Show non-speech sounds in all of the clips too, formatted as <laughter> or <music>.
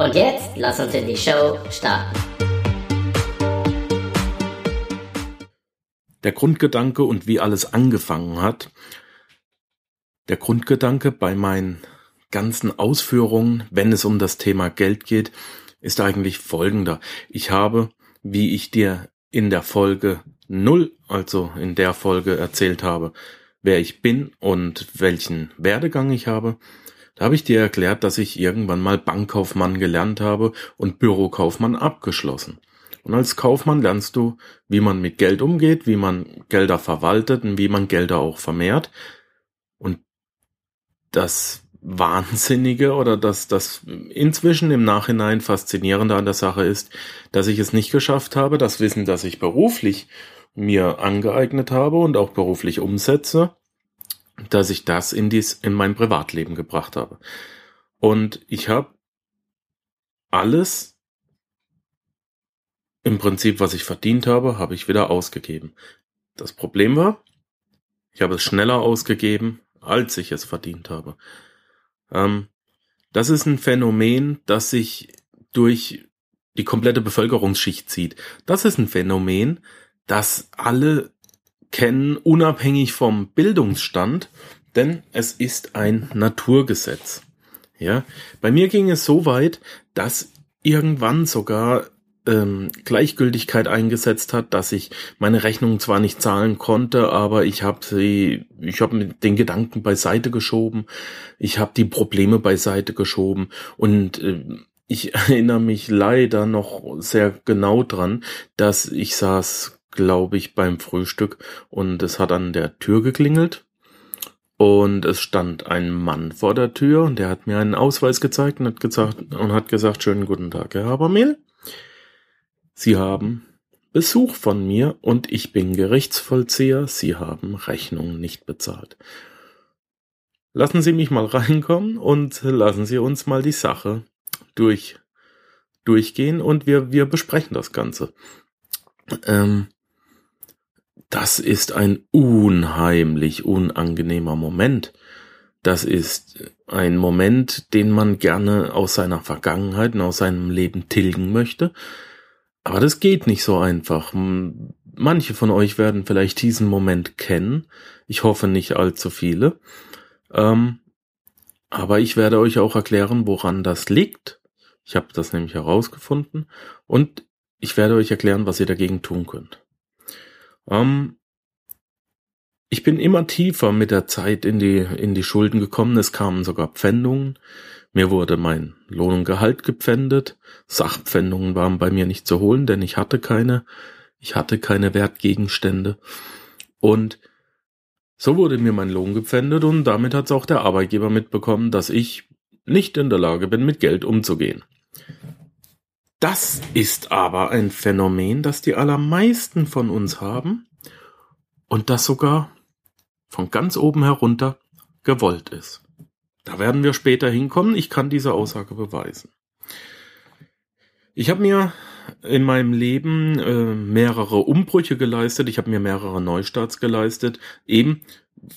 Und jetzt lass uns in die Show starten. Der Grundgedanke und wie alles angefangen hat. Der Grundgedanke bei meinen ganzen Ausführungen, wenn es um das Thema Geld geht, ist eigentlich folgender. Ich habe, wie ich dir in der Folge 0, also in der Folge erzählt habe, wer ich bin und welchen Werdegang ich habe, da habe ich dir erklärt, dass ich irgendwann mal Bankkaufmann gelernt habe und Bürokaufmann abgeschlossen. Und als Kaufmann lernst du, wie man mit Geld umgeht, wie man Gelder verwaltet und wie man Gelder auch vermehrt. Und das Wahnsinnige oder das, das inzwischen im Nachhinein faszinierende an der Sache ist, dass ich es nicht geschafft habe, das Wissen, das ich beruflich mir angeeignet habe und auch beruflich umsetze, dass ich das in dies, in mein Privatleben gebracht habe. Und ich habe alles im Prinzip, was ich verdient habe, habe ich wieder ausgegeben. Das Problem war, ich habe es schneller ausgegeben, als ich es verdient habe. Ähm, das ist ein Phänomen, das sich durch die komplette Bevölkerungsschicht zieht. Das ist ein Phänomen, das alle kennen, unabhängig vom Bildungsstand, denn es ist ein Naturgesetz. Ja, bei mir ging es so weit, dass irgendwann sogar ähm, Gleichgültigkeit eingesetzt hat, dass ich meine Rechnung zwar nicht zahlen konnte, aber ich habe sie, ich habe den Gedanken beiseite geschoben, ich habe die Probleme beiseite geschoben und äh, ich <laughs> erinnere mich leider noch sehr genau dran, dass ich saß glaube ich, beim Frühstück und es hat an der Tür geklingelt und es stand ein Mann vor der Tür und der hat mir einen Ausweis gezeigt und hat gesagt, und hat gesagt, schönen guten Tag, Herr Habermehl. Sie haben Besuch von mir und ich bin Gerichtsvollzieher. Sie haben Rechnungen nicht bezahlt. Lassen Sie mich mal reinkommen und lassen Sie uns mal die Sache durch, durchgehen und wir, wir besprechen das Ganze. Ähm, das ist ein unheimlich unangenehmer Moment. Das ist ein Moment, den man gerne aus seiner Vergangenheit und aus seinem Leben tilgen möchte. Aber das geht nicht so einfach. Manche von euch werden vielleicht diesen Moment kennen. Ich hoffe nicht allzu viele. Ähm, aber ich werde euch auch erklären, woran das liegt. Ich habe das nämlich herausgefunden. Und ich werde euch erklären, was ihr dagegen tun könnt. Ähm, ich bin immer tiefer mit der Zeit in die, in die Schulden gekommen. Es kamen sogar Pfändungen. Mir wurde mein Lohn und Gehalt gepfändet. Sachpfändungen waren bei mir nicht zu holen, denn ich hatte keine. Ich hatte keine Wertgegenstände. Und so wurde mir mein Lohn gepfändet und damit hat es auch der Arbeitgeber mitbekommen, dass ich nicht in der Lage bin, mit Geld umzugehen. Das ist aber ein Phänomen, das die allermeisten von uns haben und das sogar von ganz oben herunter gewollt ist. Da werden wir später hinkommen. Ich kann diese Aussage beweisen. Ich habe mir in meinem Leben äh, mehrere Umbrüche geleistet. Ich habe mir mehrere Neustarts geleistet. Eben,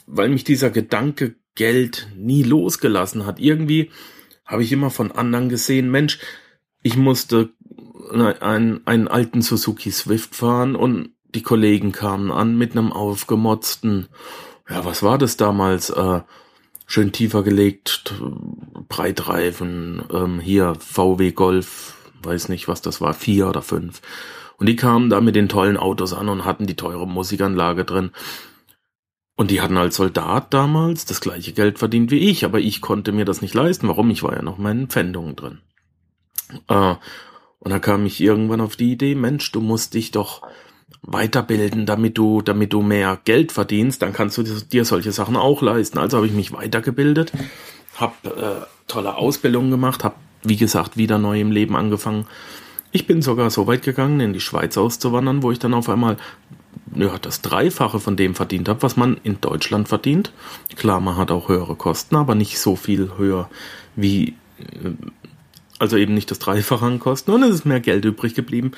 weil mich dieser Gedanke Geld nie losgelassen hat. Irgendwie habe ich immer von anderen gesehen, Mensch, ich musste einen, einen alten Suzuki Swift fahren und die Kollegen kamen an mit einem aufgemotzten, ja, was war das damals? Äh, schön tiefer gelegt, Breitreifen, ähm, hier VW Golf, weiß nicht, was das war, vier oder fünf. Und die kamen da mit den tollen Autos an und hatten die teure Musikanlage drin. Und die hatten als Soldat damals das gleiche Geld verdient wie ich, aber ich konnte mir das nicht leisten. Warum? Ich war ja noch meinen Pfändungen drin. Äh, und da kam ich irgendwann auf die Idee, Mensch, du musst dich doch weiterbilden, damit du, damit du mehr Geld verdienst, dann kannst du dir solche Sachen auch leisten. Also habe ich mich weitergebildet habe äh, tolle Ausbildungen gemacht, habe wie gesagt wieder neu im Leben angefangen. Ich bin sogar so weit gegangen, in die Schweiz auszuwandern, wo ich dann auf einmal ja, das Dreifache von dem verdient habe, was man in Deutschland verdient. Klar, man hat auch höhere Kosten, aber nicht so viel höher wie, äh, also eben nicht das Dreifache an Kosten und es ist mehr Geld übrig geblieben.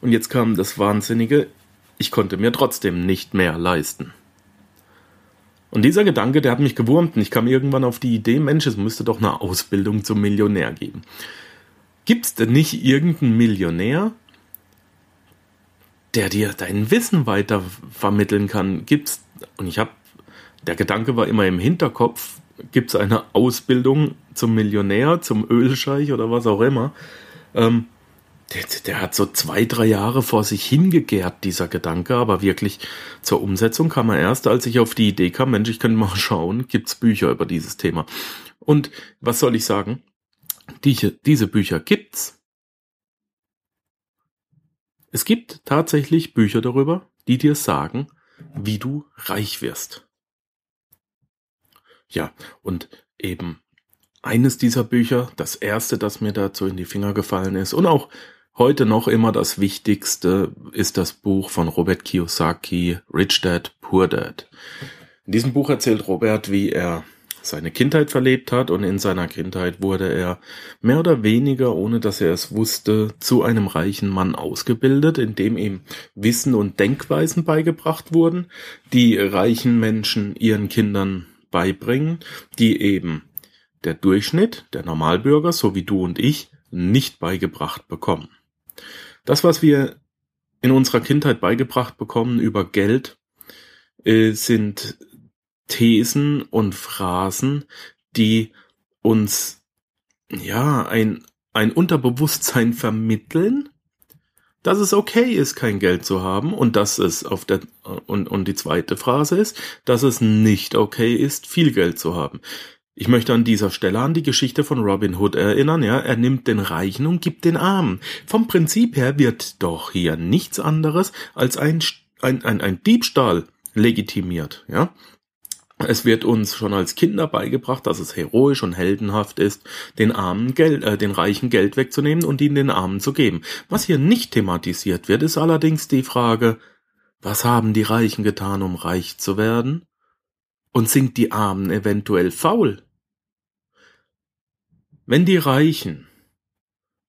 Und jetzt kam das Wahnsinnige, ich konnte mir trotzdem nicht mehr leisten. Und dieser Gedanke, der hat mich gewurmt und ich kam irgendwann auf die Idee, Mensch, es müsste doch eine Ausbildung zum Millionär geben. Gibt es denn nicht irgendeinen Millionär, der dir dein Wissen weiter vermitteln kann? Gibt's, und ich habe, der Gedanke war immer im Hinterkopf, gibt es eine Ausbildung zum Millionär, zum Ölscheich oder was auch immer? Ähm, der, der, hat so zwei, drei Jahre vor sich hingegärt, dieser Gedanke, aber wirklich zur Umsetzung kam er erst, als ich auf die Idee kam, Mensch, ich könnte mal <laughs> schauen, gibt's Bücher über dieses Thema. Und was soll ich sagen? Die, diese Bücher gibt's. Es gibt tatsächlich Bücher darüber, die dir sagen, wie du reich wirst. Ja, und eben eines dieser Bücher, das erste, das mir dazu in die Finger gefallen ist und auch heute noch immer das Wichtigste ist das Buch von Robert Kiyosaki, Rich Dad, Poor Dad. In diesem Buch erzählt Robert, wie er seine Kindheit verlebt hat und in seiner Kindheit wurde er mehr oder weniger, ohne dass er es wusste, zu einem reichen Mann ausgebildet, in dem ihm Wissen und Denkweisen beigebracht wurden, die reichen Menschen ihren Kindern beibringen, die eben der Durchschnitt, der Normalbürger, so wie du und ich, nicht beigebracht bekommen. Das, was wir in unserer Kindheit beigebracht bekommen über Geld, äh, sind Thesen und Phrasen, die uns ja ein, ein Unterbewusstsein vermitteln, dass es okay ist, kein Geld zu haben und dass es auf der und, und die zweite Phrase ist, dass es nicht okay ist, viel Geld zu haben. Ich möchte an dieser Stelle an die Geschichte von Robin Hood erinnern, ja, er nimmt den Reichen und gibt den Armen. Vom Prinzip her wird doch hier nichts anderes als ein, ein, ein, ein Diebstahl legitimiert, ja. Es wird uns schon als Kinder beigebracht, dass es heroisch und heldenhaft ist, den Armen Geld, äh, den Reichen Geld wegzunehmen und ihnen den Armen zu geben. Was hier nicht thematisiert wird, ist allerdings die Frage, was haben die Reichen getan, um reich zu werden? Und sind die Armen eventuell faul? Wenn die Reichen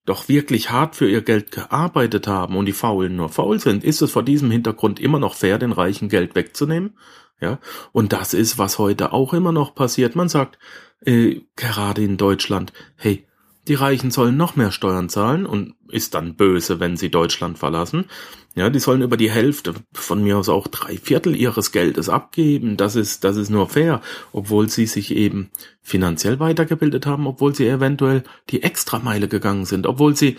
doch wirklich hart für ihr Geld gearbeitet haben und die Faulen nur faul sind, ist es vor diesem Hintergrund immer noch fair, den Reichen Geld wegzunehmen? Ja, und das ist, was heute auch immer noch passiert. Man sagt, äh, gerade in Deutschland, hey, die Reichen sollen noch mehr Steuern zahlen und ist dann böse, wenn sie Deutschland verlassen. Ja, die sollen über die Hälfte, von mir aus auch drei Viertel ihres Geldes abgeben. Das ist, das ist nur fair, obwohl sie sich eben finanziell weitergebildet haben, obwohl sie eventuell die Extrameile gegangen sind, obwohl sie,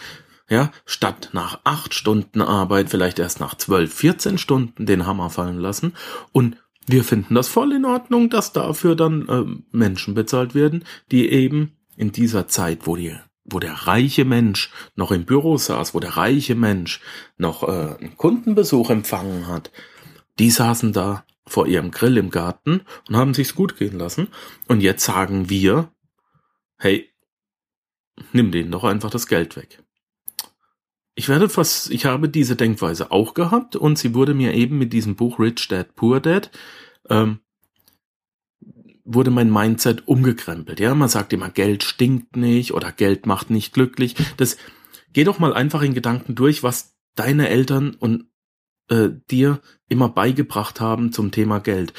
ja, statt nach acht Stunden Arbeit vielleicht erst nach zwölf, vierzehn Stunden den Hammer fallen lassen und wir finden das voll in Ordnung, dass dafür dann äh, Menschen bezahlt werden, die eben in dieser Zeit, wo die wo der reiche Mensch noch im Büro saß, wo der reiche Mensch noch äh, einen Kundenbesuch empfangen hat, die saßen da vor ihrem Grill im Garten und haben sich's gut gehen lassen. Und jetzt sagen wir, hey, nimm denen doch einfach das Geld weg. Ich werde fast, ich habe diese Denkweise auch gehabt und sie wurde mir eben mit diesem Buch Rich Dad Poor Dad ähm, wurde mein Mindset umgekrempelt. Ja, man sagt immer, Geld stinkt nicht oder Geld macht nicht glücklich. Das geh doch mal einfach in Gedanken durch, was deine Eltern und äh, dir immer beigebracht haben zum Thema Geld.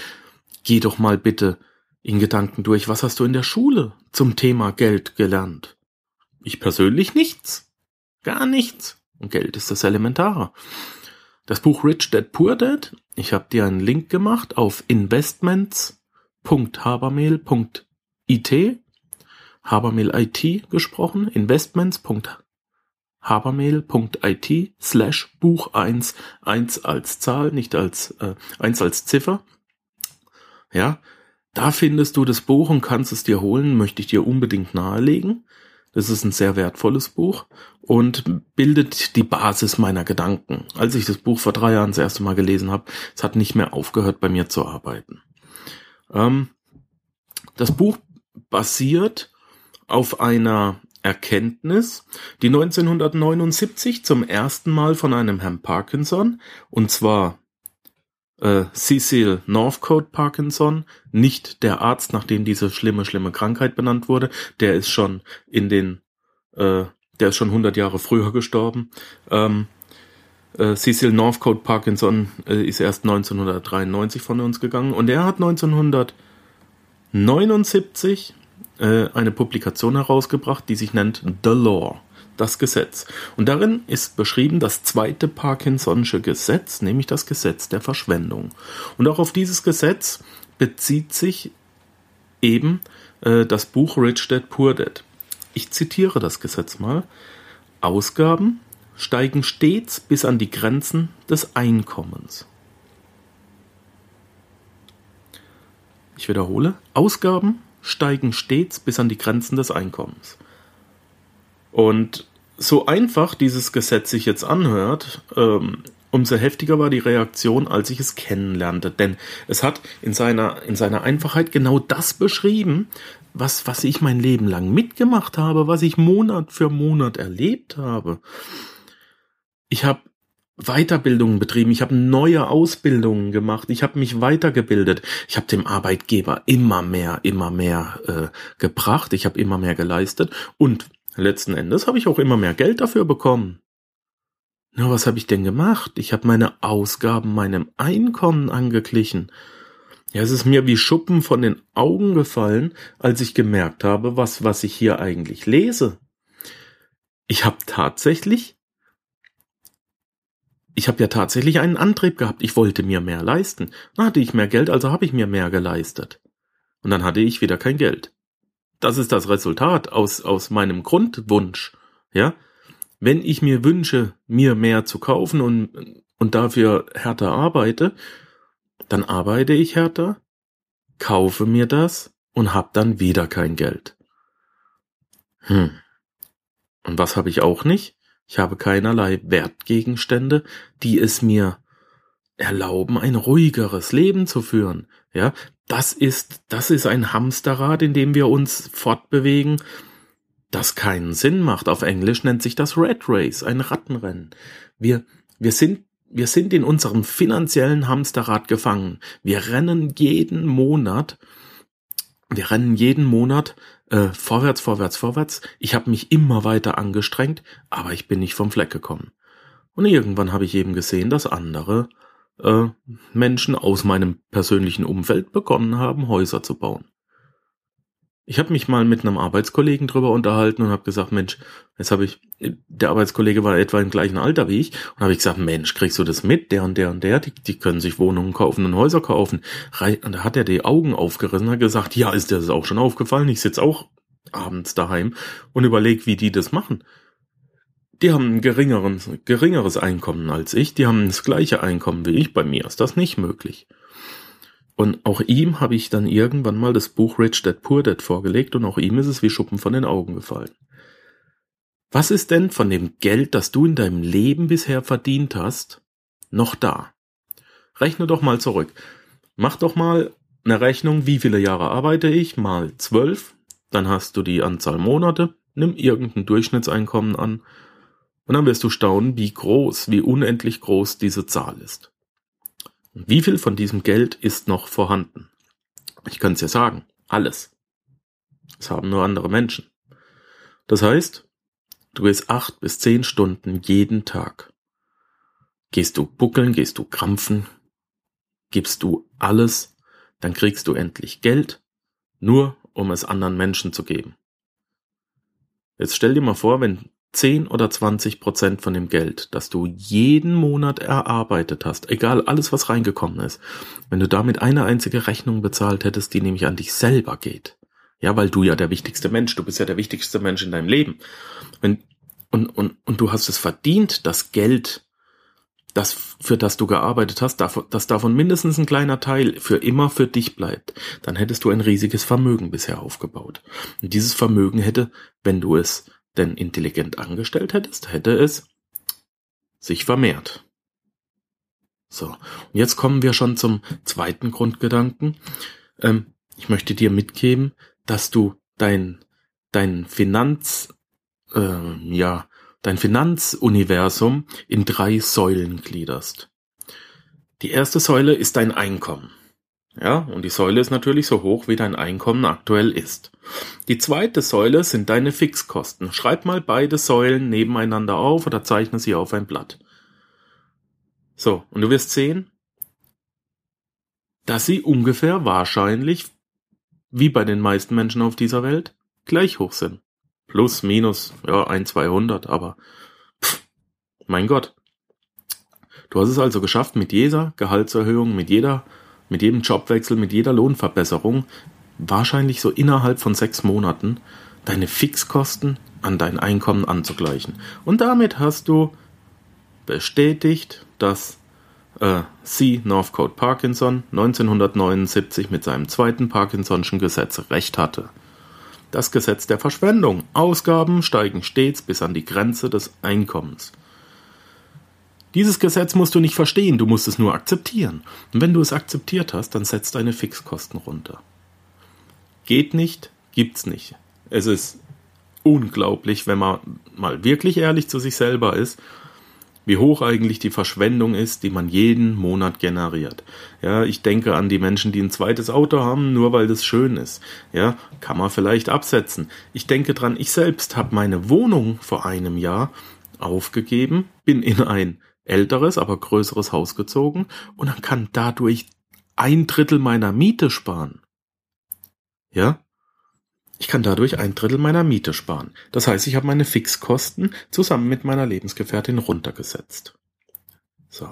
Geh doch mal bitte in Gedanken durch, was hast du in der Schule zum Thema Geld gelernt? Ich persönlich nichts. Gar nichts. Und Geld ist das Elementare. Das Buch Rich Dad Poor Dad, ich habe dir einen Link gemacht auf Investments investments.habermehl.it, Habermehl IT gesprochen, investments.habermehl.it slash Buch 1, 1 als Zahl, nicht als, äh, 1 als Ziffer. Ja, da findest du das Buch und kannst es dir holen, möchte ich dir unbedingt nahelegen. Das ist ein sehr wertvolles Buch und bildet die Basis meiner Gedanken. Als ich das Buch vor drei Jahren das erste Mal gelesen habe, es hat nicht mehr aufgehört, bei mir zu arbeiten. Ähm, das Buch basiert auf einer Erkenntnis, die 1979 zum ersten Mal von einem Herrn Parkinson, und zwar äh, Cecil Northcote Parkinson, nicht der Arzt, nachdem diese schlimme, schlimme Krankheit benannt wurde, der ist schon in den, äh, der ist schon 100 Jahre früher gestorben. Ähm, äh, Cecil Northcote Parkinson äh, ist erst 1993 von uns gegangen. Und er hat 1979 äh, eine Publikation herausgebracht, die sich nennt The Law, das Gesetz. Und darin ist beschrieben das zweite Parkinson'sche Gesetz, nämlich das Gesetz der Verschwendung. Und auch auf dieses Gesetz bezieht sich eben äh, das Buch Rich Dad Poor Dad. Ich zitiere das Gesetz mal. Ausgaben steigen stets bis an die Grenzen des Einkommens. Ich wiederhole, Ausgaben steigen stets bis an die Grenzen des Einkommens. Und so einfach dieses Gesetz sich jetzt anhört, ähm, umso heftiger war die Reaktion, als ich es kennenlernte. Denn es hat in seiner, in seiner Einfachheit genau das beschrieben, was, was ich mein Leben lang mitgemacht habe, was ich Monat für Monat erlebt habe. Ich habe Weiterbildungen betrieben, ich habe neue Ausbildungen gemacht, ich habe mich weitergebildet, ich habe dem Arbeitgeber immer mehr, immer mehr äh, gebracht, ich habe immer mehr geleistet und letzten Endes habe ich auch immer mehr Geld dafür bekommen. Na, was habe ich denn gemacht? Ich habe meine Ausgaben meinem Einkommen angeglichen. Ja, es ist mir wie Schuppen von den Augen gefallen, als ich gemerkt habe, was was ich hier eigentlich lese. Ich habe tatsächlich ich habe ja tatsächlich einen Antrieb gehabt. Ich wollte mir mehr leisten. Dann hatte ich mehr Geld, also habe ich mir mehr geleistet. Und dann hatte ich wieder kein Geld. Das ist das Resultat aus, aus meinem Grundwunsch. Ja, wenn ich mir wünsche, mir mehr zu kaufen und, und dafür härter arbeite, dann arbeite ich härter, kaufe mir das und hab dann wieder kein Geld. Hm. Und was habe ich auch nicht? Ich habe keinerlei Wertgegenstände, die es mir erlauben, ein ruhigeres Leben zu führen. Ja, das ist, das ist ein Hamsterrad, in dem wir uns fortbewegen, das keinen Sinn macht. Auf Englisch nennt sich das Red Race, ein Rattenrennen. Wir, wir sind, wir sind in unserem finanziellen Hamsterrad gefangen. Wir rennen jeden Monat, wir rennen jeden Monat äh, vorwärts, vorwärts, vorwärts. Ich habe mich immer weiter angestrengt, aber ich bin nicht vom Fleck gekommen. Und irgendwann habe ich eben gesehen, dass andere äh, Menschen aus meinem persönlichen Umfeld begonnen haben, Häuser zu bauen. Ich habe mich mal mit einem Arbeitskollegen drüber unterhalten und habe gesagt, Mensch, jetzt habe ich, der Arbeitskollege war etwa im gleichen Alter wie ich und habe ich gesagt, Mensch, kriegst du das mit? Der und der und der, die, die können sich Wohnungen kaufen und Häuser kaufen. Und da hat er die Augen aufgerissen und hat gesagt, ja, ist dir das auch schon aufgefallen? Ich sitze auch abends daheim und überleg, wie die das machen. Die haben ein geringeres, geringeres Einkommen als ich, die haben das gleiche Einkommen wie ich, bei mir ist das nicht möglich. Und auch ihm habe ich dann irgendwann mal das Buch Rich Dad Poor Dad vorgelegt und auch ihm ist es wie Schuppen von den Augen gefallen. Was ist denn von dem Geld, das du in deinem Leben bisher verdient hast, noch da? Rechne doch mal zurück. Mach doch mal eine Rechnung, wie viele Jahre arbeite ich, mal zwölf, dann hast du die Anzahl Monate, nimm irgendein Durchschnittseinkommen an, und dann wirst du staunen, wie groß, wie unendlich groß diese Zahl ist. Wie viel von diesem Geld ist noch vorhanden? Ich kann es ja sagen, alles. Es haben nur andere Menschen. Das heißt, du gehst acht bis zehn Stunden jeden Tag. Gehst du buckeln, gehst du krampfen, gibst du alles, dann kriegst du endlich Geld, nur um es anderen Menschen zu geben. Jetzt stell dir mal vor, wenn 10 oder 20 Prozent von dem Geld, das du jeden Monat erarbeitet hast, egal alles, was reingekommen ist, wenn du damit eine einzige Rechnung bezahlt hättest, die nämlich an dich selber geht. Ja, weil du ja der wichtigste Mensch, du bist ja der wichtigste Mensch in deinem Leben. Wenn, und, und, und du hast es verdient, das Geld, das, für das du gearbeitet hast, dass davon mindestens ein kleiner Teil für immer für dich bleibt, dann hättest du ein riesiges Vermögen bisher aufgebaut. Und dieses Vermögen hätte, wenn du es denn intelligent angestellt hättest, hätte es sich vermehrt. So, und jetzt kommen wir schon zum zweiten Grundgedanken. Ähm, ich möchte dir mitgeben, dass du dein, dein Finanz, äh, ja, dein Finanzuniversum in drei Säulen gliederst. Die erste Säule ist dein Einkommen. Ja, und die Säule ist natürlich so hoch, wie dein Einkommen aktuell ist. Die zweite Säule sind deine Fixkosten. Schreib mal beide Säulen nebeneinander auf oder zeichne sie auf ein Blatt. So, und du wirst sehen, dass sie ungefähr wahrscheinlich, wie bei den meisten Menschen auf dieser Welt, gleich hoch sind. Plus, minus, ja, ein, 200, aber pff, mein Gott. Du hast es also geschafft, mit jeder Gehaltserhöhung, mit jeder mit jedem Jobwechsel, mit jeder Lohnverbesserung, wahrscheinlich so innerhalb von sechs Monaten, deine Fixkosten an dein Einkommen anzugleichen. Und damit hast du bestätigt, dass äh, C. Northcote Parkinson 1979 mit seinem zweiten Parkinson'schen Gesetz recht hatte. Das Gesetz der Verschwendung. Ausgaben steigen stets bis an die Grenze des Einkommens. Dieses Gesetz musst du nicht verstehen, du musst es nur akzeptieren. Und wenn du es akzeptiert hast, dann setzt deine Fixkosten runter. Geht nicht, gibt's nicht. Es ist unglaublich, wenn man mal wirklich ehrlich zu sich selber ist, wie hoch eigentlich die Verschwendung ist, die man jeden Monat generiert. Ja, ich denke an die Menschen, die ein zweites Auto haben, nur weil das schön ist. Ja, kann man vielleicht absetzen. Ich denke dran, ich selbst habe meine Wohnung vor einem Jahr aufgegeben, bin in ein älteres, aber größeres Haus gezogen und dann kann dadurch ein Drittel meiner Miete sparen. Ja? Ich kann dadurch ein Drittel meiner Miete sparen. Das heißt, ich habe meine Fixkosten zusammen mit meiner Lebensgefährtin runtergesetzt. So.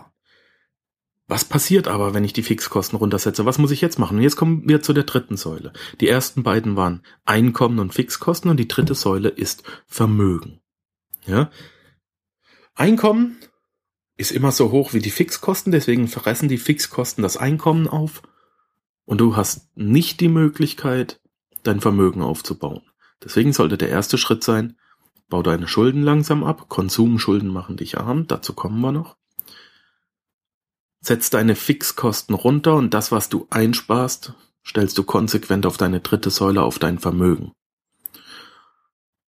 Was passiert aber, wenn ich die Fixkosten runtersetze? Was muss ich jetzt machen? Und jetzt kommen wir zu der dritten Säule. Die ersten beiden waren Einkommen und Fixkosten und die dritte Säule ist Vermögen. Ja? Einkommen ist immer so hoch wie die Fixkosten, deswegen fressen die Fixkosten das Einkommen auf und du hast nicht die Möglichkeit, dein Vermögen aufzubauen. Deswegen sollte der erste Schritt sein, bau deine Schulden langsam ab, Konsumschulden machen dich arm, dazu kommen wir noch. Setz deine Fixkosten runter und das, was du einsparst, stellst du konsequent auf deine dritte Säule, auf dein Vermögen.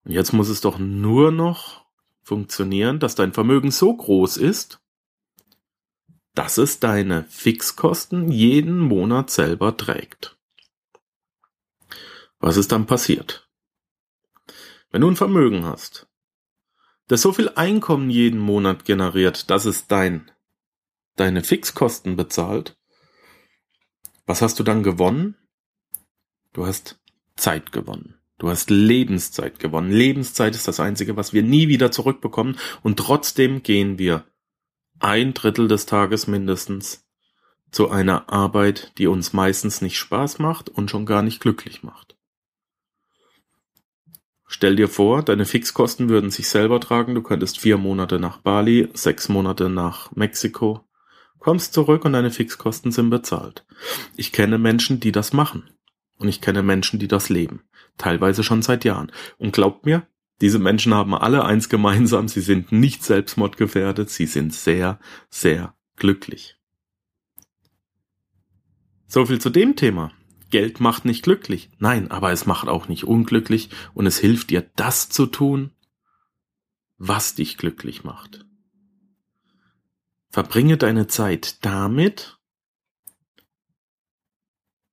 Und jetzt muss es doch nur noch funktionieren, dass dein Vermögen so groß ist, dass es deine Fixkosten jeden Monat selber trägt. Was ist dann passiert? Wenn du ein Vermögen hast, das so viel Einkommen jeden Monat generiert, dass es dein, deine Fixkosten bezahlt, was hast du dann gewonnen? Du hast Zeit gewonnen. Du hast Lebenszeit gewonnen. Lebenszeit ist das Einzige, was wir nie wieder zurückbekommen. Und trotzdem gehen wir ein Drittel des Tages mindestens zu einer Arbeit, die uns meistens nicht Spaß macht und schon gar nicht glücklich macht. Stell dir vor, deine Fixkosten würden sich selber tragen. Du könntest vier Monate nach Bali, sechs Monate nach Mexiko, kommst zurück und deine Fixkosten sind bezahlt. Ich kenne Menschen, die das machen. Und ich kenne Menschen, die das leben teilweise schon seit Jahren. Und glaubt mir, diese Menschen haben alle eins gemeinsam, sie sind nicht selbstmordgefährdet, sie sind sehr, sehr glücklich. So viel zu dem Thema. Geld macht nicht glücklich. Nein, aber es macht auch nicht unglücklich und es hilft dir, das zu tun, was dich glücklich macht. Verbringe deine Zeit damit,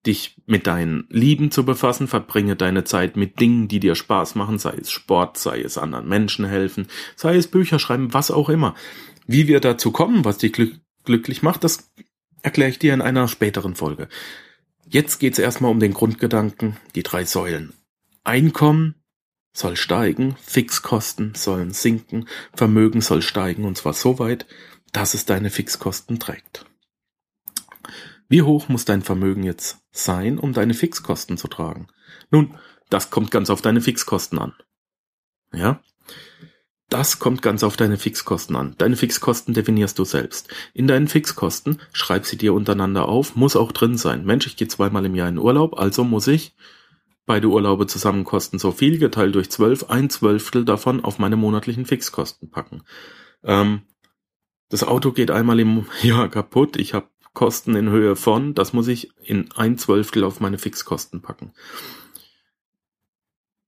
dich mit deinen Lieben zu befassen, verbringe deine Zeit mit Dingen, die dir Spaß machen, sei es Sport, sei es anderen Menschen helfen, sei es Bücher schreiben, was auch immer. Wie wir dazu kommen, was dich glück glücklich macht, das erkläre ich dir in einer späteren Folge. Jetzt geht's erstmal um den Grundgedanken, die drei Säulen. Einkommen soll steigen, Fixkosten sollen sinken, Vermögen soll steigen und zwar so weit, dass es deine Fixkosten trägt. Wie hoch muss dein Vermögen jetzt sein, um deine Fixkosten zu tragen? Nun, das kommt ganz auf deine Fixkosten an. Ja? Das kommt ganz auf deine Fixkosten an. Deine Fixkosten definierst du selbst. In deinen Fixkosten schreib sie dir untereinander auf, muss auch drin sein. Mensch, ich gehe zweimal im Jahr in Urlaub, also muss ich beide Urlaube zusammen kosten so viel, geteilt durch zwölf, ein Zwölftel davon auf meine monatlichen Fixkosten packen. Ähm, das Auto geht einmal im <laughs> Jahr kaputt, ich habe Kosten in Höhe von, das muss ich in ein Zwölftel auf meine Fixkosten packen.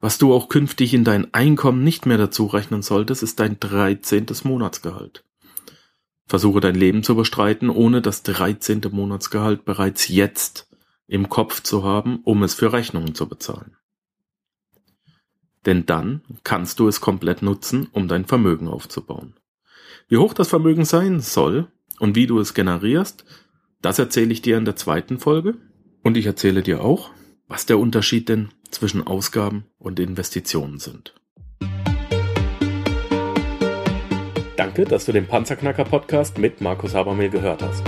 Was du auch künftig in dein Einkommen nicht mehr dazu rechnen solltest, ist dein 13. Monatsgehalt. Versuche dein Leben zu bestreiten, ohne das 13. Monatsgehalt bereits jetzt im Kopf zu haben, um es für Rechnungen zu bezahlen. Denn dann kannst du es komplett nutzen, um dein Vermögen aufzubauen. Wie hoch das Vermögen sein soll und wie du es generierst, das erzähle ich dir in der zweiten Folge. Und ich erzähle dir auch, was der Unterschied denn zwischen Ausgaben und Investitionen sind. Danke, dass du den Panzerknacker Podcast mit Markus Habermehl gehört hast.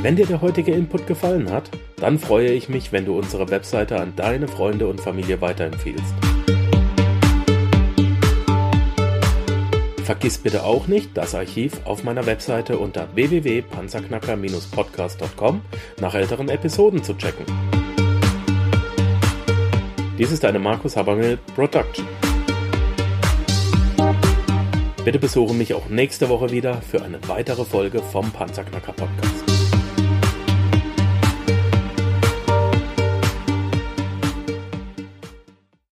Wenn dir der heutige Input gefallen hat, dann freue ich mich, wenn du unsere Webseite an deine Freunde und Familie weiterempfiehlst. Vergiss bitte auch nicht, das Archiv auf meiner Webseite unter www.panzerknacker-podcast.com nach älteren Episoden zu checken. Dies ist eine Markus Habermill Production. Bitte besuche mich auch nächste Woche wieder für eine weitere Folge vom Panzerknacker Podcast.